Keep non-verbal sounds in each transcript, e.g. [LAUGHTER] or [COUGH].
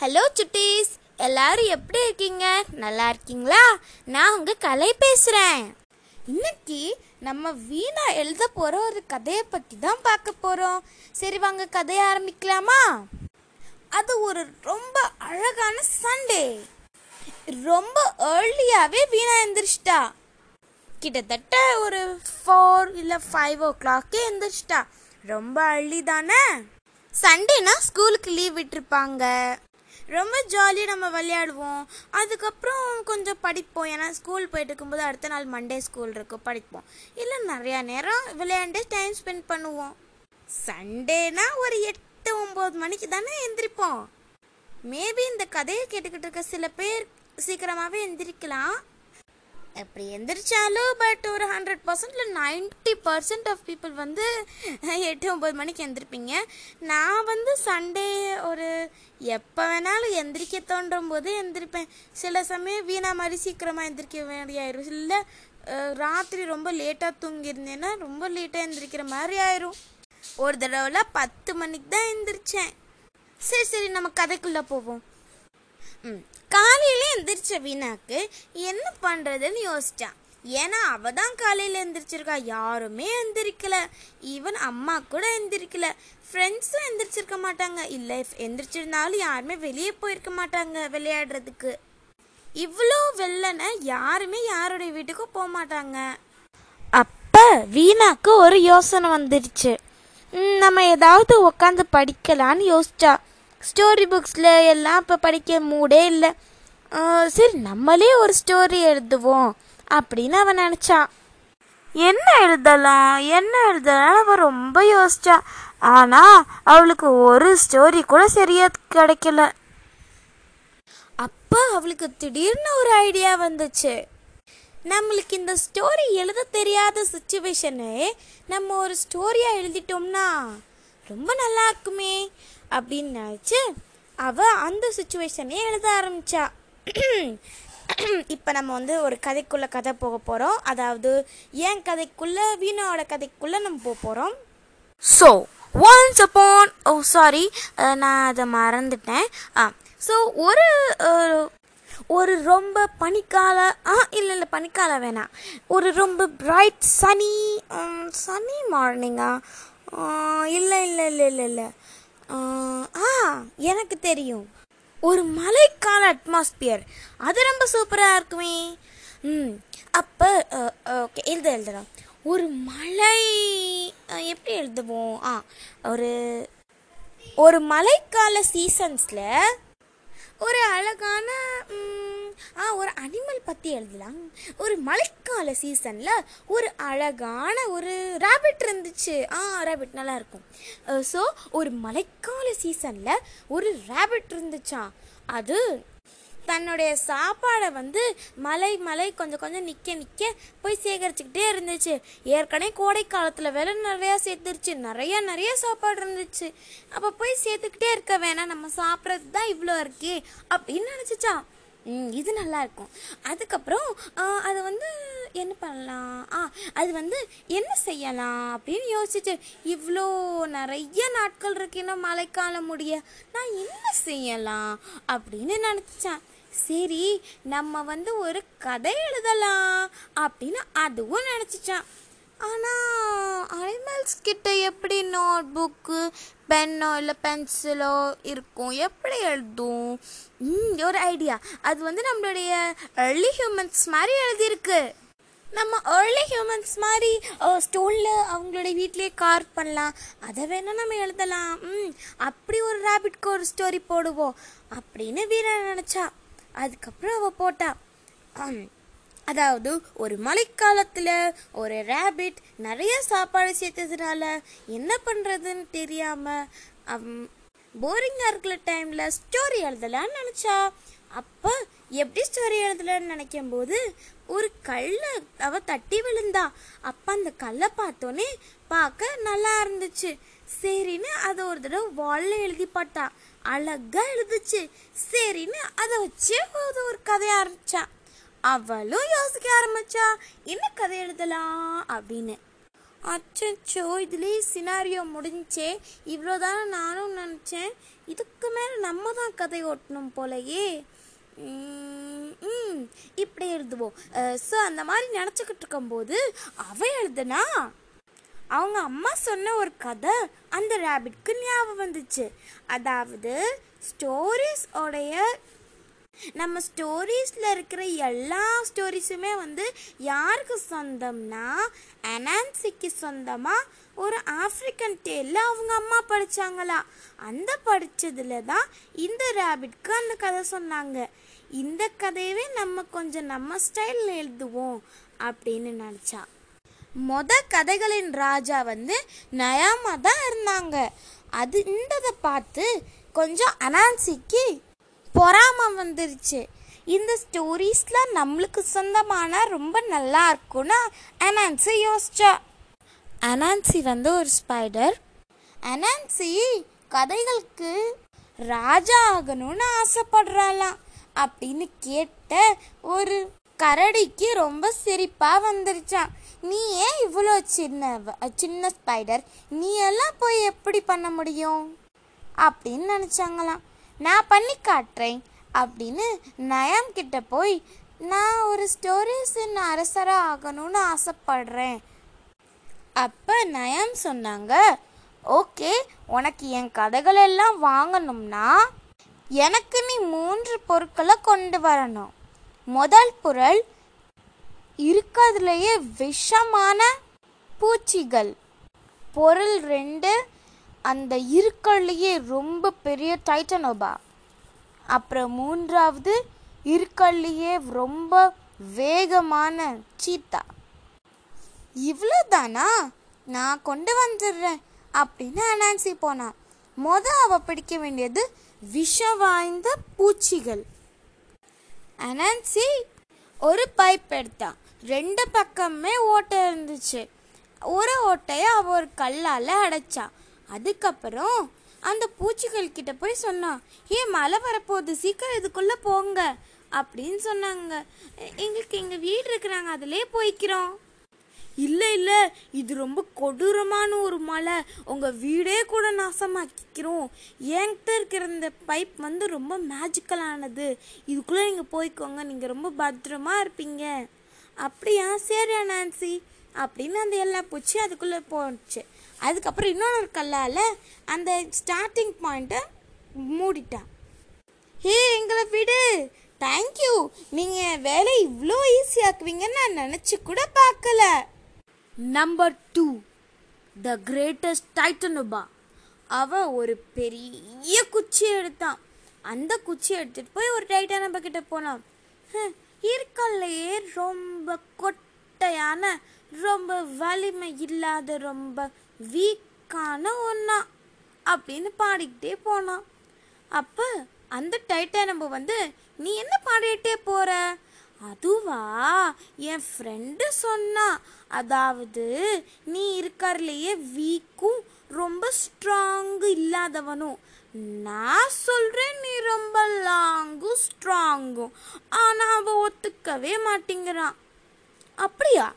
Hello சுட்டீஸ் எல்லாரும் எப்படி இருக்கீங்க? நல்லா இருக்கீங்களா? நான் உங்க கலை பேசுறேன். இன்னைக்கு நம்ம வீணா எழுத போற ஒரு கதையை பத்தி தான் பார்க்க போறோம். சரி வாங்க கதையை ஆரம்பிக்கலாமா? அது ஒரு ரொம்ப அழகான சண்டே ரொம்ப ஏர்லியாவே வீணா எந்திரிச்சிட்டா. கிட்டத்தட்ட ஒரு ஃபோர் இல்லை ஃபைவ் ஓ கிளாக்கே எழுந்திரிச்சிட்டா ரொம்ப அள்ளி தானே சண்டேனா ஸ்கூலுக்கு லீவ் விட்டுருப்பாங்க. ரொம்ப ஜாலியாக நம்ம விளையாடுவோம். அதுக்கப்புறம் கொஞ்சம் படிப்போம். ஏன்னா ஸ்கூல் போயிட்டு இருக்கும்போது அடுத்த நாள் மண்டே ஸ்கூல் இருக்கும் படிப்போம். இல்லை நிறையா நேரம் விளையாண்டே டைம் ஸ்பெண்ட் பண்ணுவோம். சண்டேனா ஒரு எட்டு ஒம்பது மணிக்கு தானே எந்திரிப்போம். மேபி இந்த கதையை கேட்டுக்கிட்டு இருக்க சில பேர் சீக்கிரமாகவே எந்திரிக்கலாம். அப்படி எந்திரிச்சாலும் பட் ஒரு ஹண்ட்ரட் பர்சன்ட்ல நைன்ட்டி பர்சன்ட் ஆஃப் பீப்புள் வந்து எட்டு ஒம்பது மணிக்கு எந்திருப்பீங்க. நான் வந்து சண்டே எப்போ வேணாலும் எந்திரிக்க தோன்றும் போது எந்திரிப்பேன். சில சமயம் வீணா மாதிரி சீக்கிரமாக எந்திரிக்க வேண்டியாயிரும். இல்லை ராத்திரி ரொம்ப லேட்டாக தூங்கியிருந்தேன்னா ரொம்ப லேட்டாக எந்திரிக்கிற மாதிரி ஆயிரும். ஒரு தடவைலாம் பத்து மணிக்கு தான் எந்திரிச்சேன். சரி சரி நம்ம கதைக்குள்ளே போவோம். ம் காலையில எந்திரிச்ச வீணாக்கு என்ன பண்ணுறதுன்னு யோசித்தான் ஏன்னா அவ தான் காலையில் எந்திரிச்சிருக்கா. யாருமே எந்திரிக்கல. ஈவன் அம்மா கூட எந்திரிக்கல. ஃப்ரெண்ட்ஸும் எந்திரிச்சிருக்க மாட்டாங்க. இல்லை எந்திரிச்சிருந்தாலும் யாருமே வெளியே போயிருக்க மாட்டாங்க விளையாடுறதுக்கு. இவ்வளோ வெள்ளனை யாருமே யாருடைய வீட்டுக்கும் போக மாட்டாங்க. அப்போ வீணாக்கு ஒரு யோசனை வந்துடுச்சு நம்ம ஏதாவது உட்காந்து படிக்கலான்னு யோசிச்சா ஸ்டோரி புக்ஸில் எல்லாம் இப்போ படிக்க மூடே இல்லை. சரி நம்மளே ஒரு ஸ்டோரி எழுதுவோம். அப்படின்னு அவன் நினச்சான் என்ன எழுதலாம்? என்ன எழுதலாம் அவன் ரொம்ப யோசிச்சா. ஆனால் அவளுக்கு ஒரு ஸ்டோரி கூட சரியா கிடைக்கல. அப்போ அவளுக்கு திடீர்னு ஒரு ஐடியா வந்துச்சு. நம்மளுக்கு இந்த ஸ்டோரி எழுத தெரியாத சுச்சுவேஷனு நம்ம ஒரு ஸ்டோரியாக எழுதிட்டோம்னா ரொம்ப நல்லா இருக்குமே அப்படின்னு நினச்சி அவள் அந்த சுச்சுவேஷனே எழுத ஆரம்பிச்சா. [CLEARS THROAT] இப்போ நம்ம வந்து ஒரு கதைக்குள்ள கதை போக போகிறோம் அதாவது ஏன் கதைக்குள்ள வீணாவோட கதைக்குள்ள நம்ம போக போகிறோம் so once upon oh sorry நான் அதை மறந்துட்டேன். ஆ ஸோ ஒரு ஒரு ரொம்ப பனிக்கால ஆ இல்லை இல்லை பனிக்காலம் வேணாம். ஒரு ரொம்ப பிரைட் சனி சனி மார்னிங்கா இல்லை இல்லை இல்லை இல்லை இல்லை. ஆ எனக்கு தெரியும். ஒரு மலைக்கால அட்மாஸ்பியர் அது ரொம்ப சூப்பராக இருக்குமே. ம் அப்போ ஓகே எழுத எழுதலாம். ஒரு மலை எப்படி எழுதுவோம்? ஆ ஒரு ஒரு மழைக்கால சீசன்ஸில் ஒரு அழகான ஆ ஒரு அனிமல் பற்றி எழுதலாம். ஒரு மழைக்கால சீசனில் ஒரு அழகான ஒரு ரேபிட் இருந்துச்சு. ஆ ரேபிட் நல்லா இருக்கும் ஸோ ஒரு மழைக்கால சீசனில் ஒரு ரேபிட் இருந்துச்சா? அது தன்னுடைய சாப்பாடை வந்து மலை மலை கொஞ்சம் கொஞ்சம் நிற்க நிற்க போய் சேகரிச்சுக்கிட்டே இருந்துச்சு. ஏற்கனவே கோடை காலத்தில் விலை நிறையா சேர்த்துருச்சு. நிறையா நிறைய சாப்பாடு இருந்துச்சு. அப்போ போய் சேர்த்துக்கிட்டே இருக்க வேணாம். நம்ம சாப்பிட்றது தான் இவ்வளோ இருக்கே. அப்படின்னு நினச்சிச்சான் இது நல்லா இருக்கும் அதுக்கப்புறம் அதை அது வந்து என்ன பண்ணலாம்? ஆ அது வந்து என்ன செய்யலாம் அப்படின்னு யோசிச்சு இவ்வளோ நிறைய நாட்கள் இருக்கு இன்னும் மழைக்காலம் முடிய நான் என்ன செய்யலாம் அப்படின்னு நினச்சேன். சரி நம்ம வந்து ஒரு கதை எழுதலாம் அப்படின்னு அதுவும் நினச்சிச்சான். ஆனால் அனிமல்ஸ் கிட்ட எப்படி நோட் புக்கு பென்னோ இல்லை பென்சிலோ இருக்கும்? எப்படி எழுதும்? ஒரு ஐடியா அது வந்து நம்மளுடைய ஏர்லி ஹியூமன்ஸ் மாதிரி எழுதியிருக்கு. நம்ம ஏர்லி ஹியூமன்ஸ் மாதிரி ஸ்டோனில் அவங்களுடைய வீட்லேயே கார் பண்ணலாம். அதை வேணால் நம்ம எழுதலாம். ம் அப்படி ஒரு ரேபிட்க்கு ஒரு ஸ்டோரி போடுவோம். அப்படின்னு வீரன் நினச்சா. அதுக்கப்புறம் அவள் போட்டா. அதாவது ஒரு மழைக்காலத்தில் ஒரு ரேபிட் நிறைய சாப்பாடு சேர்த்ததுனால என்ன பண்ணுறதுன்னு தெரியாமல் போரிங்காக இருக்கிற டைமில் ஸ்டோரி எழுதலான்னு நினச்சா அப்போ எப்படி ஸ்டோரி எழுதலன்னு நினைக்கும் போது ஒரு கல்லை அவ தட்டி விழுந்தா அப்போ அந்த கல்லை பார்த்தோன்னே பார்க்க நல்லா இருந்துச்சு. சரின்னு அதை ஒரு தடவை வாலில் எழுதி பார்த்தா அழகாக எழுதுச்சு. சரின்னு அதை வச்சே போதும் ஒரு கதையாக ஆரம்பித்தான் அவளும் யோசிக்க ஆரம்பிச்சா என்ன கதை எழுதலாம் அப்படின்னு. அச்சோ இதுலேயே சினாரியோ முடிஞ்சே இவ்வளோதானே நானும் நினச்சேன். இதுக்கு மேலே நம்ம தான் கதை ஓட்டணும் போலயே. ம், இப்படி எழுதுவோம். ஸோ அந்த மாதிரி நினச்சிக்கிட்டு இருக்கும்போது அவன் எழுதுனா? அவங்க அம்மா சொன்ன ஒரு கதை அந்த ரேபிட்க்கு ஞாபகம் வந்துச்சு. அதாவது ஸ்டோரிஸ் உடைய நம்ம ஸ்டோரீஸில் இருக்கிற எல்லா ஸ்டோரிஸுமே வந்து யாருக்கு சொந்தம்னா அனான்சிக்கு சொந்தமாக ஒரு ஆஃப்ரிக்கன் டேலில் அவங்க அம்மா படித்தாங்களா அந்த படித்ததுல தான் இந்த ரேபிட்க்கு அந்த கதை சொன்னாங்க. இந்த கதையவே நம்ம கொஞ்சம் நம்ம ஸ்டைலில் எழுதுவோம் அப்படின்னு நினச்சா. மொத கதைகளின் ராஜா வந்து நயாமா தான் இருந்தாங்க. அது இந்ததை பார்த்து கொஞ்சம் அனான்சிக்கு பொறாமை வந்துருச்சு. இந்த ஸ்டோரிஸ்லாம் நம்மளுக்கு சொந்தமான ரொம்ப நல்லா இருக்கும்னு அனான்சி யோசிச்சா. அனான்சி வந்து ஒரு ஸ்பைடர் அனான்சி கதைகளுக்கு ராஜா ஆகணும்னு ஆசைப்படுறாளாம். அப்படின்னு கேட்ட ஒரு கரடிக்கு ரொம்ப சிரிப்பாக வந்துருச்சான் நீ ஏன் இவ்வளோ சின்ன சின்ன ஸ்பைடர் நீ எல்லாம் போய் எப்படி பண்ண முடியும்? அப்படின்னு நினச்சாங்களாம். நான் பண்ணி காட்டுறேன் அப்படின்னு நயம் கிட்ட போய் நான் ஒரு ஸ்டோரிஸின் அரசராக ஆகணும்னு ஆசைப்படுறேன். அப்போ நயம் சொன்னாங்க ஓகே உனக்கு என் கதைகள் எல்லாம் வாங்கணும்னா எனக்கு நீ மூன்று பொருட்களை கொண்டு வரணும். முதல் பொருள் இருக்கிறதுலையே விஷமான பூச்சிகள். பொருள் ரெண்டு அந்த இருக்கல்லையே ரொம்ப பெரிய டைட்டனோபா அப்புறம் மூன்றாவது இருக்கல்லையே ரொம்ப வேகமான சீத்தா இவ்வளோதானா நான் கொண்டு வந்துடுறேன் அப்படின்னு அனான்சி போனான் மொத அவ பிடிக்க வேண்டியது விஷம் வாய்ந்த பூச்சிகள். அனான்சி ஒரு பைப் எடுத்தான் ரெண்டு பக்கமே ஓட்டை இருந்துச்சு. ஒரு ஓட்டையை அவ ஒரு கல்லால் அடைச்சான் அதுக்கப்புறம் அந்த பூச்சிகள் கிட்ட போய் சொன்னான் ஏன் மழை வரப்போகுது சீக்கிரம் இதுக்குள்ளே போங்க அப்படின்னு சொன்னாங்க. எங்களுக்கு எங்கள் வீடு இருக்கிறாங்க அதிலே போய்க்கிறோம். இல்லை இல்லை இது ரொம்ப கொடூரமான ஒரு மலை உங்கள் வீடே கூட நாசமாக்கிக்கிறோம். என்கிட்ட இருக்கிற இந்த பைப் வந்து ரொம்ப மேஜிக்கலானது இதுக்குள்ளே நீங்கள் போய்க்கோங்க நீங்கள் ரொம்ப பத்திரமா இருப்பீங்க. அப்படியா? சரி நான்சி. அப்படின்னு அந்த எல்லா பூச்சி அதுக்குள்ளே போச்சு. அதுக்கப்புறம் இன்னொரு கல்லால் அந்த ஸ்டார்டிங் பாயிண்ட்டை மூடிட்டான். ஹே எங்களை விடு. தேங்க்யூ நீங்கள் வேலை இவ்வளோ ஈஸியாக்குவீங்கன்னு நான் நினச்சி கூட பார்க்கல. நம்பர் டூ த கிரேட்டஸ்ட் டைட்டனுபா அவன் ஒரு பெரிய குச்சி எடுத்தான். அந்த குச்சி எடுத்துகிட்டு போய் ஒரு டைட்டானபா கிட்ட போனான். "ஹம், இருக்கல்லையே ரொம்ப கொட்டையான ரொம்ப வலிமை இல்லாத ரொம்ப வீக்கான ஒன்றா அப்படின்னு பாடிக்கிட்டே போனான். அப்போ அந்த டைட்டானம்பு வந்து நீ என்ன பாடிக்கிட்டே போகிற அதுவா? என் ஃப்ரெண்டு சொன்னா. அதாவது நீ இருக்கிறலையே வீக்கும் ரொம்ப ஸ்ட்ராங்கு இல்லாதவனும். நான் சொல்கிறேன் நீ ரொம்ப லாங்கும் ஸ்ட்ராங்கும் ஆனால் அவன் ஒத்துக்கவே மாட்டேங்கிறான். அப்படியா?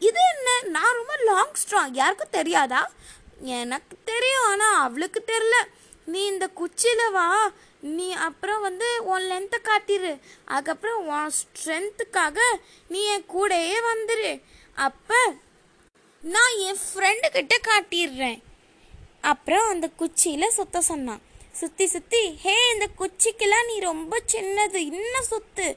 இது என்ன? நான் ரொம்ப லாங் ஸ்ட்ராங் யாருக்கும் தெரியாதா? எனக்கு தெரியும் ஆனால் அவளுக்கு தெரில நீ இந்த குச்சியில் வா. நீ அப்புறம் வந்து உன் லென்த்தை காட்டிடு அதுக்கப்புறம் உன் ஸ்ட்ரென்த்துக்காக நீ என் கூடயே வந்துடு அப்போ நான் என் ஃப்ரெண்டுக்கிட்ட காட்டிடுறேன். அப்புறம் அந்த குச்சியில் சுத்த சொன்னான். சுற்றி சுற்றி ஹே இந்த குச்சிக்கெல்லாம் நீ ரொம்ப சின்னது. இன்னும் சுத்து.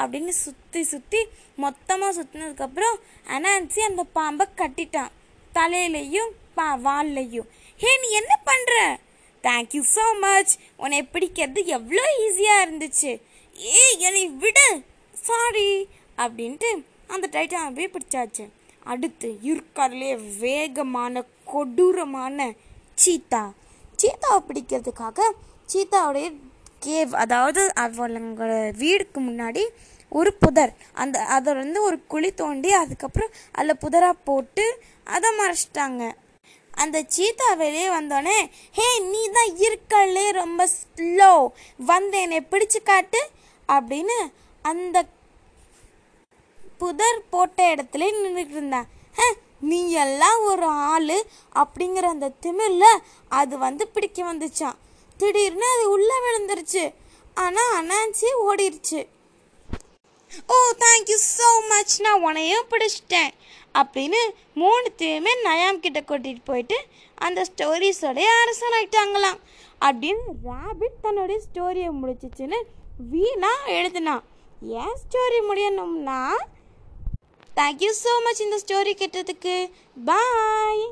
அப்படின்னு சுற்றி சுற்றி மொத்தமாக சுற்றினதுக்கப்புறம் அனான்சி அந்த பாம்பை கட்டிட்டான். தலையிலையும் பா வால்லையும். ஹே நீ என்ன பண்ணுற தேங்க்யூ ஸோ மச் உன்னை பிடிக்கிறது எவ்வளோ ஈஸியாக இருந்துச்சு. ஏய் என்னை விடு. சாரி அப்படின்ட்டு அந்த டைட்டான் அப்படியே பிடிச்சாச்சு. அடுத்து இருக்கிறதுலே வேகமான கொடூரமான சீத்தா சீத்தாவை பிடிக்கிறதுக்காக சீத்தாவுடைய கேவ் அதாவது அவங்களோட வீடுக்கு முன்னாடி ஒரு புதர் அந்த அதை வந்து ஒரு குழி தோண்டி அதுக்கப்புறம் அதில் புதராக போட்டு அதை மறைச்சிட்டாங்க. அந்த சீத்தா வெளியே வந்தோடனே ஹே நீ தான் இருக்கலே ரொம்ப ஸ்லோ வந்து என்னை பிடிச்சு காட்டு அப்படின்னு அந்த புதர் போட்ட இடத்துல நின்றுட்டு இருந்தான் "ஹ, நீ எல்லாம் ஒரு ஆள் அப்படிங்கிற அந்த திமிரில் அது வந்து பிடிக்க வந்துச்சான் திடீர்னு அது உள்ளே விழுந்துருச்சு. ஆனால் அனான்சி ஓடிருச்சு. ஓ தேங்க்யூ ஸோ மச் நான் உனையும் பிடிச்சிட்டேன். அப்படின்னு மூணுத்தையுமே நயாம் கிட்ட கூட்டிகிட்டு போயிட்டு அந்த ஸ்டோரிஸோடைய அரசனாயிட்டாங்களாம் அப்படின்னு ராபிட் தன்னுடைய ஸ்டோரியை முடிச்சிச்சுன்னு வீணா எழுதுனான். ஏன் ஸ்டோரி முடியணும்னா? தேங்க்யூ ஸோ மச் இந்த ஸ்டோரி கேட்டதுக்கு. பாய்